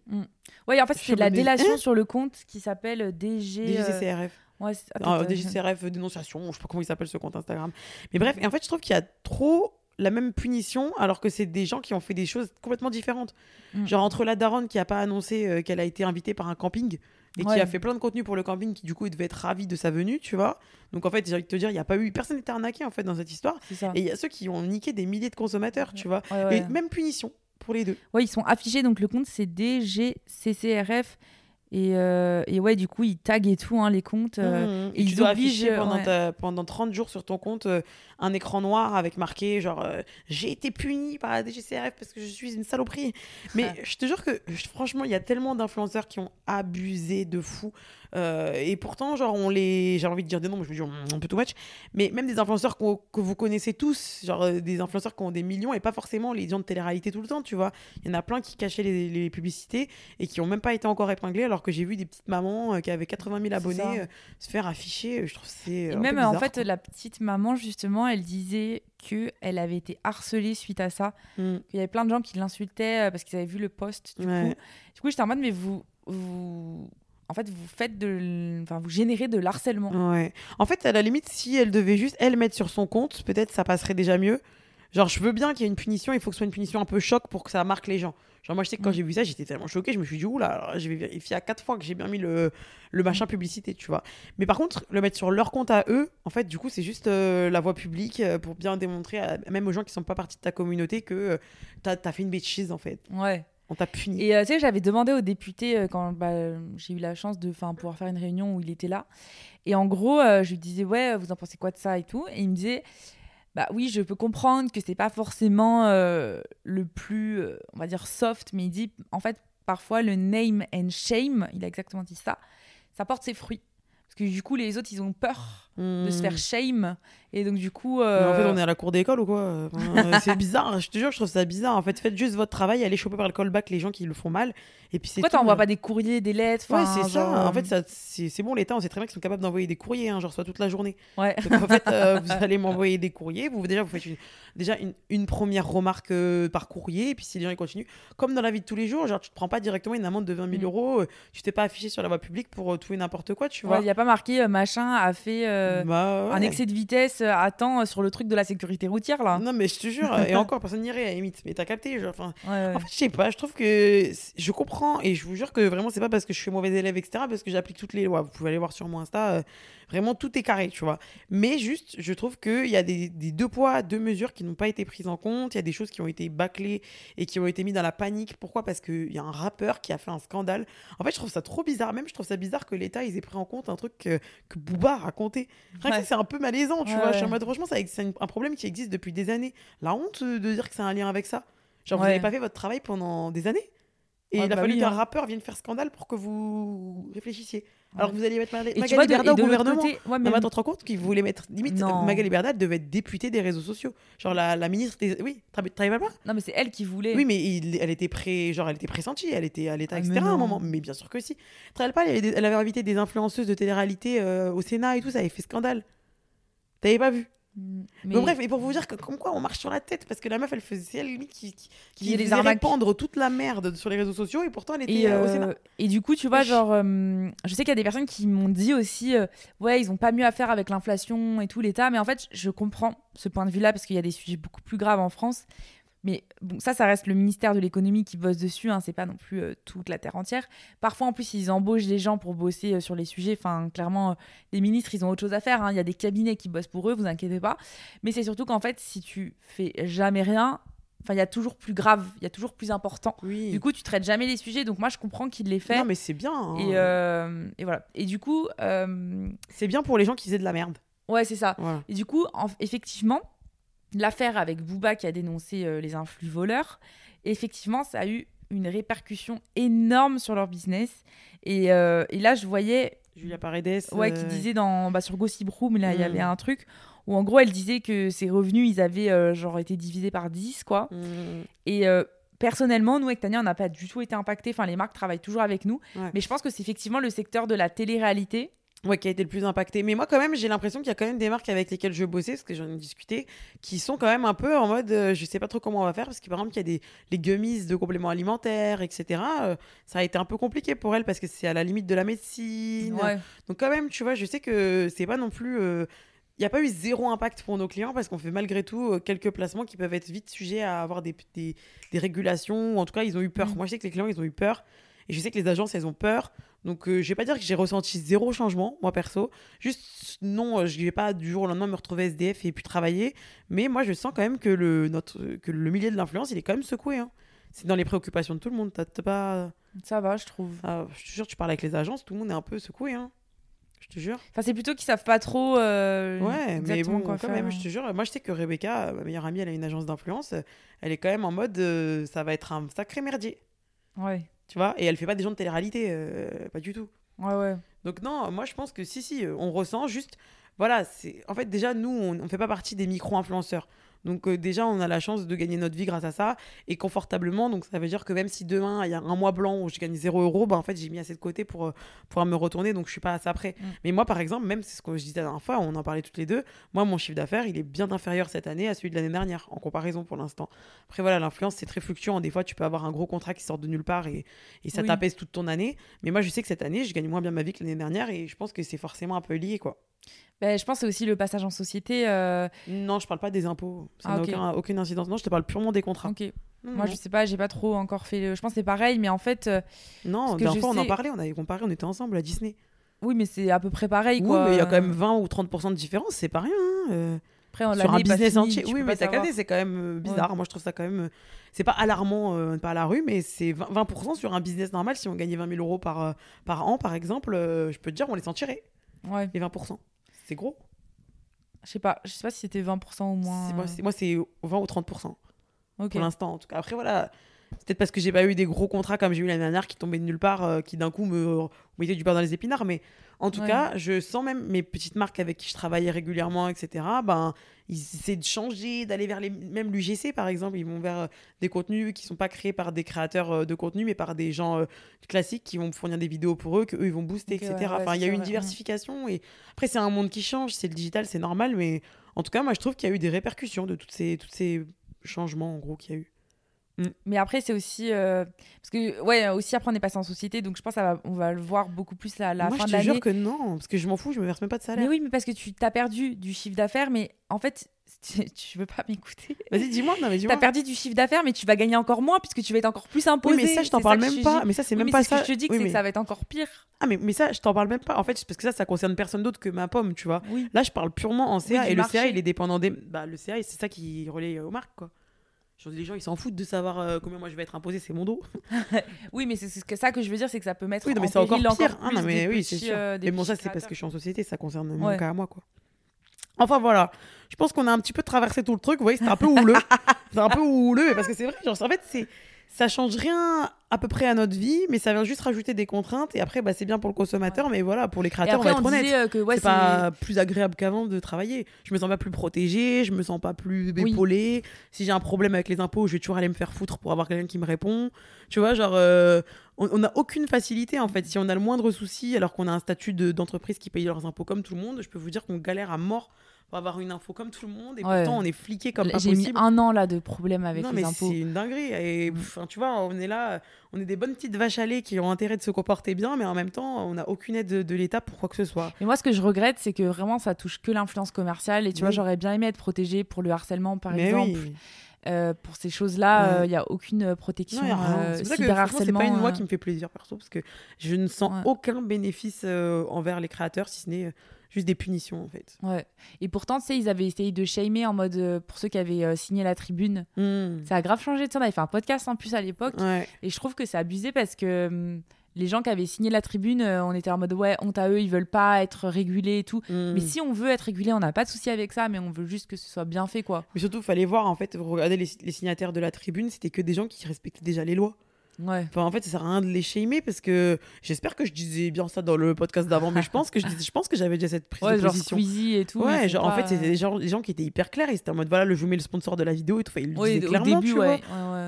Ouais, en fait, c'est de la délation hein sur le compte qui s'appelle DG. DGCRF. Ouais, Ah, attends, DGCRF dénonciation, je sais pas comment il s'appelle ce compte Instagram. Mais bref, et en fait, je trouve qu'il y a trop la même punition alors que c'est des gens qui ont fait des choses complètement différentes. Mm. Genre entre la daronne qui a pas annoncé euh, qu'elle a été invitée par un camping et Ouais. qui a fait plein de contenu pour le camping qui du coup devait être ravi de sa venue, tu vois. Donc en fait, j'ai envie de te dire, il y a pas eu personne n'était arnaqué en fait dans cette histoire et il y a ceux qui ont niqué des milliers de consommateurs, tu vois. Ouais. Et même punition pour les deux. Ouais, ils sont affichés, donc le compte c'est DGCCRF. Et, euh, et ouais, du coup, ils taguent et tout, hein, les comptes. euh, Mhm. et Et tu ils dois afficher pendant, ouais. ta- pendant 30 jours sur ton compte euh, un écran noir avec marqué genre euh, j'ai été puni par la DGCRF parce que je suis une saloperie. Mais je te jure que franchement, il y a tellement d'influenceurs qui ont abusé de fou. Euh, et pourtant, genre, on les. J'ai envie de dire des noms, mais je veux dire un peu too much. Mais même des influenceurs que vous connaissez tous, genre euh, des influenceurs qui ont des millions et pas forcément les gens de télé-réalité tout le temps, tu vois. Il y en a plein qui cachaient les, les publicités et qui ont même pas été encore épinglés alors que j'ai vu des petites mamans euh, qui avaient 80 000 abonnés euh, se faire afficher. Je trouve que c'est. Et même, en fait, quoi. la petite maman, justement, elle disait que elle avait été harcelée suite à ça. Mm. Il y avait plein de gens qui l'insultaient parce qu'ils avaient vu le post. Du Ouais. coup, du coup j'étais en mode, mais vous, vous, en fait, vous faites de, enfin, vous générez de l'harcèlement. Ouais. En fait, à la limite, si elle devait juste elle mettre sur son compte, peut-être ça passerait déjà mieux. Genre, je veux bien qu'il y ait une punition, il faut que ce soit une punition un peu choc pour que ça marque les gens. Genre, moi, je sais que quand Mm. j'ai vu ça, j'étais tellement choquée, je me suis dit, oula, vais vérifier à quatre fois que j'ai bien mis le, le machin publicité, tu vois. Mais par contre, le mettre sur leur compte à eux, en fait, du coup, c'est juste euh, la voie publique euh, pour bien démontrer, à- même aux gens qui sont pas partie de ta communauté, que euh, t'as as fait une bêtise, en fait. Ouais. On t'a puni. Et euh, tu sais, j'avais demandé au député euh, quand bah, j'ai eu la chance de pouvoir faire une réunion où il était là. Et en gros, euh, je lui disais, ouais, vous en pensez quoi de ça et tout? Et il me disait, bah oui, je peux comprendre que c'est pas forcément le plus, on va dire, soft, mais il dit, en fait, parfois, le name and shame, il a exactement dit ça, ça porte ses fruits. Parce que du coup, les autres, ils ont peur de se Hmm. faire shame. Et donc, du coup. Mais En fait, euh, on est à la cour d'école ou quoi Enfin, euh, C'est bizarre, je te jure, je trouve ça bizarre. En fait, faites juste votre travail, allez choper par le callback les gens qui le font mal. Et puis c'est Pourquoi t'envoies pas des courriers, des lettres Ouais, c'est ça. genre, En fait, euh, ça, c'est c'est bon, l'État, on sait très bien qu'ils sont capables d'envoyer des courriers. Hein, je reçois toute la journée. Ouais. Donc, en fait, euh, vous allez m'envoyer des courriers. Vous, déjà, vous faites une, déjà une, une première remarque euh, par courrier. Et puis, si les gens ils continuent, comme dans la vie de tous les jours, genre, tu te prends pas directement une amende de 20 000 Mm. euros. tu t'es pas affiché sur la voie publique pour euh, tout et n'importe quoi, tu Il vois. n'y a pas marqué euh, machin a fait euh, Bah, un excès de vitesse euh, à temps euh, sur le truc de la sécurité routière là. Non, mais je te jure, et encore, personne n'irait à la limite. Mais t'as capté, genre, Ouais, ouais. En fait, je sais pas, je trouve que je comprends et je vous jure que vraiment, c'est pas parce que je suis mauvais élève, etc., parce que j'applique toutes les lois. Vous pouvez aller voir sur mon Insta, euh, vraiment tout est carré, tu vois. Mais juste, je trouve qu'il y a des, des deux poids, deux mesures qui n'ont pas été prises en compte. Il y a des choses qui ont été bâclées et qui ont été mises dans la panique. Pourquoi? Parce qu'il y a un rappeur qui a fait un scandale. En fait, je trouve ça trop bizarre. Même, je trouve ça bizarre que l'État, ils aient pris en compte un truc que, que Booba a raconté. Rien que Ouais. ça, c'est un peu malaisant, tu Ouais, vois. Je suis en mode, franchement, c'est un- problème qui existe depuis des années. La honte de dire que c'est un lien avec ça. Genre, vous n'avez pas fait votre travail pendant des années. Et Ouais, il a bah fallu oui, qu'un hein. rappeur vienne faire scandale pour que vous réfléchissiez. Alors que vous alliez mettre Magali Magali vois, Berda au gouvernement. côté, ouais, Non, mais- mais attends, tu te rends compte qu'ils voulaient mettre. Limite, Non. Magali Berda devait être députée des réseaux sociaux. Genre la, la ministre des. Oui, tu travailles pas non, mais c'est elle qui voulait. Oui, mais il- elle était pré, genre elle était pressentie, elle était à l'État, Ah, etc. mais à un moment. Mais bien sûr que si. Rappelles pas, elle elle avait invité des influenceuses de télé-réalité euh, au Sénat et tout, ça avait fait scandale. T'avais pas vu Mm, Bon, bref, et pour vous dire que comme quoi on marche sur la tête, parce que la meuf, elle faisait, elle limite qui, qui, qui des faisait arnaques. répandre toute la merde sur les réseaux sociaux et pourtant elle était Et, euh, au euh, Sénat. et du coup, tu vois, genre, euh, je sais qu'il y a des personnes qui m'ont dit aussi, euh, ouais, ils ont pas mieux à faire avec l'inflation et tout, l'État. Mais en fait, je comprends ce point de vue-là parce qu'il y a des sujets beaucoup plus graves en France. Mais bon, ça, ça reste le ministère de l'économie qui bosse dessus. Hein, c'est pas non plus euh, toute la terre entière. Parfois, en plus, ils embauchent des gens pour bosser euh, sur les sujets. Enfin, clairement, euh, les ministres, ils ont autre chose à faire. hein. Il y a des cabinets qui bossent pour eux, vous inquiétez pas. Mais c'est surtout qu'en fait, si tu fais jamais rien, enfin, il y a toujours plus grave, il y a toujours plus important. Oui. Du coup, tu traites jamais les sujets, donc moi je comprends qu'il les fait. non, mais c'est bien. hein. et, euh, et voilà. Et du coup, euh, C'est bien pour les gens qui faisaient de la merde. ouais, c'est ça. Voilà. Et du coup, en- effectivement, l'affaire avec Booba qui a dénoncé euh, les influx voleurs, effectivement, ça a eu une répercussion énorme sur leur business. Et, euh, et là, je voyais Julia Paredes. ouais, euh, qui disait dans, bah, sur Gossip Room, là, il y Mm. avait un truc où en gros, elle disait que ses revenus, ils avaient euh, genre été divisés par 10, quoi. mm, Et euh, personnellement, nous, avec Tania, on n'a pas du tout été impactés. Enfin, les marques travaillent toujours avec nous. Ouais. Mais je pense que c'est effectivement le secteur de la télé-réalité. Ouais, qui a été le plus impacté. Mais moi, quand même, j'ai l'impression qu'il y a quand même des marques avec lesquelles je bossais, parce que j'en ai discuté, qui sont quand même un peu en mode euh, je sais pas trop comment on va faire, parce que par exemple, il y a des les gummies de compléments alimentaires, etc. euh, ça a été un peu compliqué pour elles, parce que c'est à la limite de la médecine. Ouais. Donc, quand même, tu vois, je sais que c'est pas non plus. euh, Il n'y a pas eu zéro impact pour nos clients parce qu'on fait malgré tout euh, quelques placements qui peuvent être vite sujets à avoir des, des, des régulations. Ou en tout cas, ils ont eu peur. Mm. Moi, je sais que les clients, ils ont eu peur. Et je sais que les agences, elles ont peur. Donc, euh, je vais pas dire que j'ai ressenti zéro changement, moi perso. Juste, non, euh, je vais pas du jour au lendemain me retrouver SDF et puis travailler. Mais moi, je sens quand même que le, notre, que le milieu de l'influence, il est quand même secoué. hein. C'est dans les préoccupations de tout le monde. T'as t'as pas. Ça va, je trouve. Ah, je te jure, tu parles avec les agences, tout le monde est un peu secoué. Hein. Je te jure. Enfin, c'est plutôt qu'ils savent pas trop. euh, Ouais, mais bon, quoi quand faire. même, je te jure. Moi, je sais que Rebecca, ma meilleure amie, elle a une agence d'influence. Elle est quand même en mode, euh, ça va être un sacré merdier, Ouais, tu vois. Et elle fait pas des gens de télé-réalité, euh, pas du tout. ouais, ouais. Donc non, moi, je pense que si, si, euh, on ressent juste, voilà, c'est, en fait, déjà, nous, on, on fait pas partie des micro-influenceurs. Donc euh, déjà, on a la chance de gagner notre vie grâce à ça et confortablement. Donc ça veut dire que même si demain il y a un mois blanc où je gagne 0 euros, bah en fait j'ai mis assez de côté pour euh, pouvoir me retourner. Donc je suis pas à ça près. Mm. Mais moi par exemple, même c'est ce que je disais la dernière fois, on en parlait toutes les deux. Moi mon chiffre d'affaires il est bien inférieur cette année à celui de l'année dernière en comparaison pour l'instant. Après voilà, l'influence c'est très fluctuant. Des fois tu peux avoir un gros contrat qui sort de nulle part et, et ça Oui. t'apaise toute ton année. Mais moi je sais que cette année je gagne moins bien ma vie que l'année dernière et je pense que c'est forcément un peu lié quoi. Ben, je pense que c'est aussi le passage en société. euh, Non, je parle pas des impôts. Ça Ah, n'a aucun- aucune incidence. Non, je te parle purement des contrats. Ok. Moi, non. je sais pas, j'ai pas trop encore fait. le- Je pense que c'est pareil, mais en fait, euh, Non, je fois, on en sais- parlait, on avait comparé, on était ensemble à Disney. oui, mais c'est à peu près pareil, Oui, mais il y a quand même 20 ou 30% de différence, c'est pas rien. hein, euh, Après, on- sur un business entier. Oui, mais t'as capté, c'est quand même euh, bizarre. Moi, je trouve ça quand même. C'est pas alarmant, euh, pas à la rue, mais c'est 20%, 20% sur un business normal. Si on gagnait 20 000 euros par, par an, par exemple, euh, je peux te dire, on les sentirait, Ouais, les 20%. C'est gros. Je sais pas. Je sais pas si c'était 20% ou moins. Moi, c'est- Moi, c'est 20 ou 30%. Ok. pour l'instant en tout cas. Après voilà, C'est peut-être parce que j'ai pas eu des gros contrats comme j'ai eu l'année dernière qui tombaient de nulle part, euh, qui d'un coup me mettaient du beurre dans les épinards. Mais en tout Ouais. cas, je sens même mes petites marques avec qui je travaillais régulièrement, etc. Ben, ils essaient de changer, d'aller vers les. Même l'UGC, par exemple, ils vont vers euh, des contenus qui sont pas créés par des créateurs euh, de contenu, mais par des gens euh, classiques qui vont fournir des vidéos pour eux, qu'eux, ils vont booster, etc. ouais, ouais, enfin, il y a eu une vrai. diversification. Et après, c'est un monde qui change, c'est le digital, c'est normal. Mais en tout cas, moi, je trouve qu'il y a eu des répercussions de toutes ces, toutes ces changements, en gros, qu'il y a eu. Mais après, c'est aussi. euh, Parce que, ouais, aussi après, on est passé en société, donc je pense qu'on va le voir beaucoup plus la moi, fin je de te jure l'année. que non, parce que je m'en fous, je me verse même pas de salaire. Mais oui, mais parce que tu t'as perdu du chiffre d'affaires, mais en fait, tu, tu veux pas m'écouter. Vas-y, dis-moi, non, mais dis-moi. T'as perdu du chiffre d'affaires, mais tu vas gagner encore moins puisque tu vas être encore plus imposé. Oui, mais ça, je t'en parle même je pas. Mais ça, c'est Oui, même mais pas ce ça. que je te dis, Oui, mais- que ça va être encore pire. Ah, mais, mais ça, je t'en parle même pas. En fait, parce que ça, ça concerne personne d'autre que ma pomme, tu vois. Oui. Là, je parle purement en CA et le marché. CA, il est dépendant des. Bah, le CA, c'est ça qui relaie aux marques, quoi. Les gens, ils s'en foutent de savoir euh, combien moi je vais être imposé, c'est mon dos. Oui, mais c'est c'est que ça que je veux dire, c'est que ça peut mettre Oui, non, mais c'est encore pire. Ah, plus non, mais oui, c'est sûr. euh, mais bon, ça, c'est parce que je suis en société, ça concerne mon Ouais. cas à moi, quoi. Enfin, voilà. Je pense qu'on a un petit peu traversé tout le truc. Vous voyez, c'était un peu houleux. c'est un peu houleux, parce que c'est vrai, genre, en fait, c'est. Ça change rien à peu près à notre vie, mais ça vient juste rajouter des contraintes. Et après, bah, c'est bien pour le consommateur, mais voilà, pour les créateurs, après, on va être honnête. euh, que ouais, c'est pas plus agréable qu'avant de travailler. Je me sens pas plus protégée, je me sens pas plus Oui. épaulée. Si j'ai un problème avec les impôts, je vais toujours aller me faire foutre pour avoir quelqu'un qui me répond. Tu vois, genre, euh, on n'a aucune facilité en fait. Si on a le moindre souci, alors qu'on a un statut de- d'entreprise qui paye leurs impôts comme tout le monde, je peux vous dire qu'on galère à mort pour avoir une info comme tout le monde. Et Ouais. pourtant, on est fliqué comme pas J'ai mis un an là de problème avec non, les mais impôts. c'est une dinguerie. Et Mm. enfin, tu vois, on est là, on est des bonnes petites vaches à lait qui ont intérêt de se comporter bien, mais en même temps, on n'a aucune aide de, de l'État pour quoi que ce soit. Mais moi, ce que je regrette, c'est que vraiment, ça touche que l'influence commerciale. Et tu vois, j'aurais bien aimé être protégée pour le harcèlement, par mais exemple. oui. Euh, pour ces choses-là, il Ouais. n'y a aucune euh, protection. Rien. euh, c'est c'est pas une loi euh, qui me fait plaisir perso parce que je ne sens Ouais. aucun bénéfice euh, envers les créateurs si ce n'est euh, juste des punitions en fait. Ouais. Et pourtant, tu sais, ils avaient essayé de shamer en mode euh, pour ceux qui avaient euh, signé la tribune. Ça a grave changé. Tu on avait fait un podcast en plus à l'époque. Ouais. Et je trouve que c'est abusé parce que hum, les gens qui avaient signé la tribune, euh, on était en mode ouais, honte à eux, ils veulent pas être régulés et tout. Mm. Mais si on veut être régulé, on n'a pas de souci avec ça, mais on veut juste que ce soit bien fait, quoi. Mais surtout, fallait voir en fait, regarder les, les signataires de la tribune, c'était que des gens qui respectaient déjà les lois. Ouais. Enfin, en fait, ça sert à rien de les shamer parce que j'espère que je disais bien ça dans le podcast d'avant, mais je pense que je, pense que j'avais déjà cette prise Ouais, de genre position. Squeezie et tout. Ouais, en fait, c'était des gens, des gens qui étaient hyper clairs. Ils étaient en mode voilà, le, je vous mets le sponsor de la vidéo et tout. Enfin, ils le disaient clairement, début, tu vois.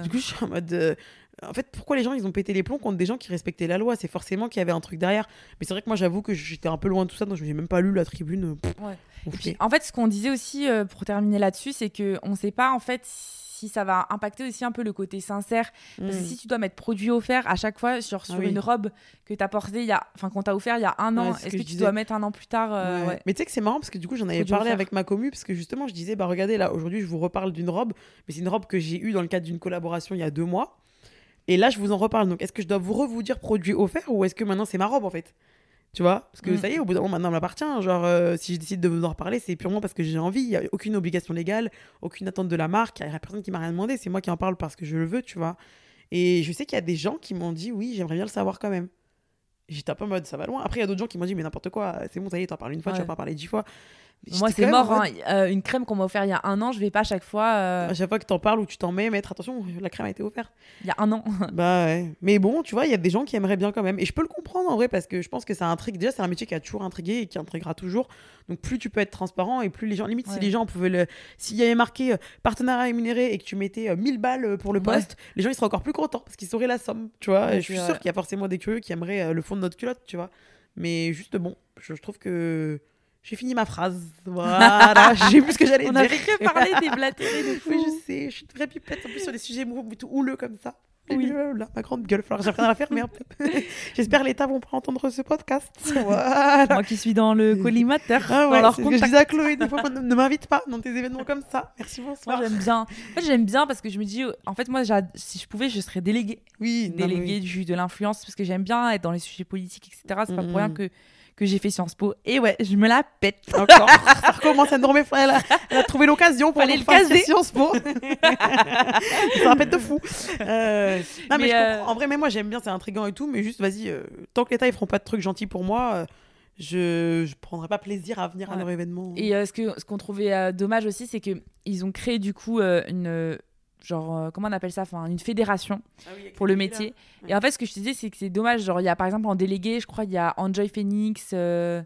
Du coup, je suis en mode. euh, En fait, pourquoi les gens ils ont pété les plombs contre des gens qui respectaient la loi? C'est forcément qu'il y avait un truc derrière. Mais c'est vrai que moi, j'avoue que j'étais un peu loin de tout ça, donc je n'ai même pas lu la tribune. Pff, Ouais. puis, en fait, ce qu'on disait aussi euh, pour terminer là-dessus, c'est que on sait pas en fait si ça va impacter aussi un peu le côté sincère. Parce que Mm. si tu dois mettre produit offert à chaque fois, sur Ah oui. une robe que t'as portée il y a, enfin qu'on t'a offert il y a un an, Ouais, est-ce que tu dois mettre un an plus tard euh, Ouais. ouais. Mais tu sais que c'est marrant parce que du coup, j'en avais parlé offert. avec ma commu parce que justement, je disais, bah regardez là, aujourd'hui, je vous reparle d'une robe, mais c'est une robe que j'ai eue dans le cadre d'une collaboration il y a deux mois. Et là, je vous en reparle. Donc, est-ce que je dois vous vous dire produit offert ou est-ce que maintenant c'est ma robe en fait? Tu vois? Parce que Mm. ça y est, au bout d'un moment, maintenant, elle m'appartient. Genre, euh, si je décide de vous en reparler, c'est purement parce que j'ai envie. Il n'y a aucune obligation légale, aucune attente de la marque. Il n'y a personne qui m'a rien demandé. C'est moi qui en parle parce que je le veux, tu vois. Et je sais qu'il y a des gens qui m'ont dit, oui, j'aimerais bien le savoir quand même. J'étais un peu en mode, ça va loin. Après, il y a d'autres gens qui m'ont dit, mais n'importe quoi, c'est bon, ça y est, t'en parles une fois, tu vas pas parler dix fois. Moi, c'est mort. hein. Euh, une crème qu'on m'a offert il y a un an, je vais pas à chaque fois. euh, À chaque fois que t'en parles ou tu t'en mets, mettre attention, la crème a été offerte. Il y a un an. bah ouais. Mais bon, tu vois, il y a des gens qui aimeraient bien quand même. Et je peux le comprendre en vrai parce que je pense que ça intrigue. Déjà, c'est un métier qui a toujours intrigué et qui intriguera toujours. Donc plus tu peux être transparent et plus les gens. Limite, si les gens pouvaient le. S'il y avait marqué euh, partenariat rémunéré et que tu mettais euh, 1000 balles euh, pour le Ouais. poste, les gens ils seraient encore plus contents parce qu'ils sauraient la somme. Tu vois. Ouais, Et je suis sûre qu'il y a forcément des curieux qui aimeraient le fond de notre culotte, tu vois. Mais juste bon, je, je trouve que. J'ai fini ma phrase. Voilà, j'ai vu ce que j'allais On dire. a fait que parler des blatteries de fou. Oui, je sais, je suis vraie pipette en plus sur des sujets tout houleux comme ça. Oui. Là, ma grande gueule, falloir que j'apprenne à la faire, merde. J'espère l'État vont pas entendre ce podcast. Voilà. Moi qui suis dans le collimateur, Ah dans ouais, leur c'est ce que je disais à Chloé, des fois, ne, m'invite pas dans tes événements comme ça. Merci, Moi bonsoir. j'aime bien. En fait, j'aime bien parce que je me dis, en fait, moi, si je pouvais, je serais déléguée, Oui, non, mais déléguée du de l'influence parce que j'aime bien être dans les sujets politiques, etc. C'est pas pour rien que que j'ai fait Sciences Po. Et ouais, je me la pète. Encore, ça recommence à nous remettre. Elle a, elle a trouvé l'occasion pour nous le faire caser. Sciences Po. ça répète de fou. Euh, non, mais, Mais, je euh. En vrai, mais moi, j'aime bien, c'est intriguant et tout, mais juste, vas-y, euh, tant que l'État, ils feront pas de trucs gentils pour moi, je, je prendrai pas plaisir à venir à leur événement. Et euh, ce que ce qu'on trouvait euh, dommage aussi, c'est que ils ont créé du coup euh, une genre, euh, comment on appelle ça Enfin, une fédération Ah oui, pour le métier. Ouais. Et en fait, ce que je te disais, c'est que c'est dommage. Genre, il y a par exemple en délégué, je crois, il y a Enjoy Phoenix euh,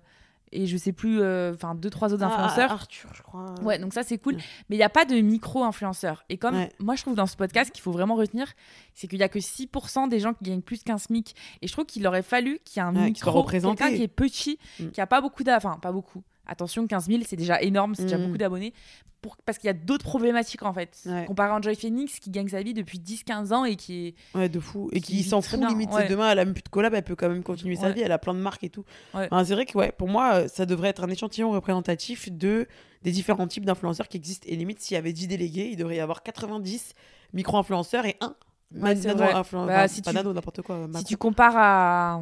et je sais plus, euh, enfin, deux, trois autres Ah, influenceurs. Arthur, je crois. Ouais, donc ça c'est cool. Ouais. Mais il n'y a pas de micro-influenceurs. Et comme Ouais. moi je trouve dans ce podcast qu'il faut vraiment retenir, c'est qu'il n'y a que 6% des gens qui gagnent plus qu'un SMIC. Et je trouve qu'il aurait fallu qu'il y ait un micro, quelqu'un qui est petit, Mm. qui a pas beaucoup enfin pas beaucoup. Attention, 15 000 c'est déjà énorme, c'est déjà Mm. beaucoup d'abonnés. Pour... Parce qu'il y a d'autres problématiques en fait. Ouais. Comparé à Enjoy Phoenix qui gagne sa vie depuis 10-15 ans et qui est. Ouais, de fou. Et Qui s'en fout bien, limite. ouais. Demain, elle a même plus de collab, elle peut quand même continuer sa vie. Elle a plein de marques et tout. Enfin, c'est vrai que, ouais, pour moi, euh, ça devrait être un échantillon représentatif de des différents types d'influenceurs qui existent. Et limite, s'il y avait 10 délégués, il devrait y avoir 90 micro-influenceurs et un. Bah, si tu- n'importe quoi. Si tu compares à.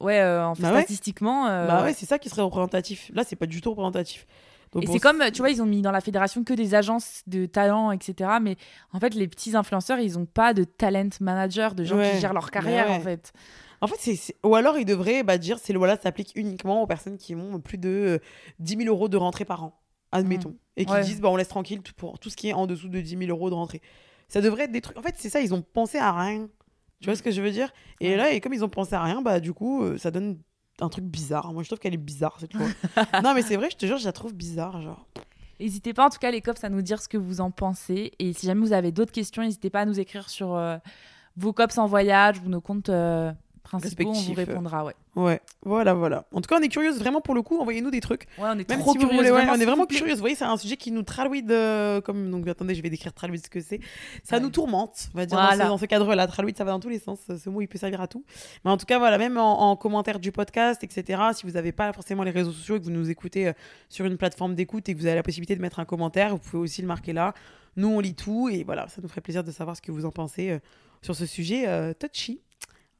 Ouais, euh, en Bah ouais. statistiquement. euh, Bah ouais, c'est ça qui serait représentatif. Là, c'est pas du tout représentatif. Donc, Et c'est comme, tu vois, ils ont mis dans la fédération que des agences de talent, etc. Mais en fait, les petits influenceurs, ils n'ont pas de talent manager, de gens Ouais. qui gèrent leur carrière, Ouais. en fait. En fait, c'est, ou alors ils devraient bah, dire c'est le voilà s'applique uniquement aux personnes qui ont plus de euh, 10 000 euros de rentrée par an, admettons, et qui disent bah, on laisse tranquille tout pour tout ce qui est en dessous de 10 000 euros de rentrée. Ça devrait être des trucs. En fait, c'est ça, ils ont pensé à rien. Tu vois ce que je veux dire? Et là, et comme ils ont pensé à rien, bah du coup, euh, ça donne un truc bizarre. Moi, je trouve qu'elle est bizarre cette fois. non, mais c'est vrai, je te jure, je la trouve bizarre, genre. N'hésitez pas, en tout cas, les cops, à nous dire ce que vous en pensez. Et si jamais vous avez d'autres questions, n'hésitez pas à nous écrire sur euh, vos cops en voyage ou nos comptes euh, principaux. On vous Respectifs. répondra, ouais. Ouais, voilà, voilà. En tout cas, on est curieuse vraiment pour le coup. Envoyez-nous des trucs. Ouais, on est Même trop si voulez, ouais, on est vraiment curieux. Vous voyez, c'est un sujet qui nous tralouide euh, comme. Donc attendez, je vais décrire tralouide ce que c'est. Ça Ouais. nous tourmente, on va dire, Voilà. dans ce, cadre-là. Tralouide, ça va dans tous les sens. Ce mot, il peut servir à tout. Mais en tout cas, voilà, même en, en commentaire du podcast, etc., si vous n'avez pas forcément les réseaux sociaux et que vous nous écoutez euh, sur une plateforme d'écoute et que vous avez la possibilité de mettre un commentaire, vous pouvez aussi le marquer là. Nous, on lit tout et voilà, ça nous ferait plaisir de savoir ce que vous en pensez euh, sur ce sujet euh, touchy.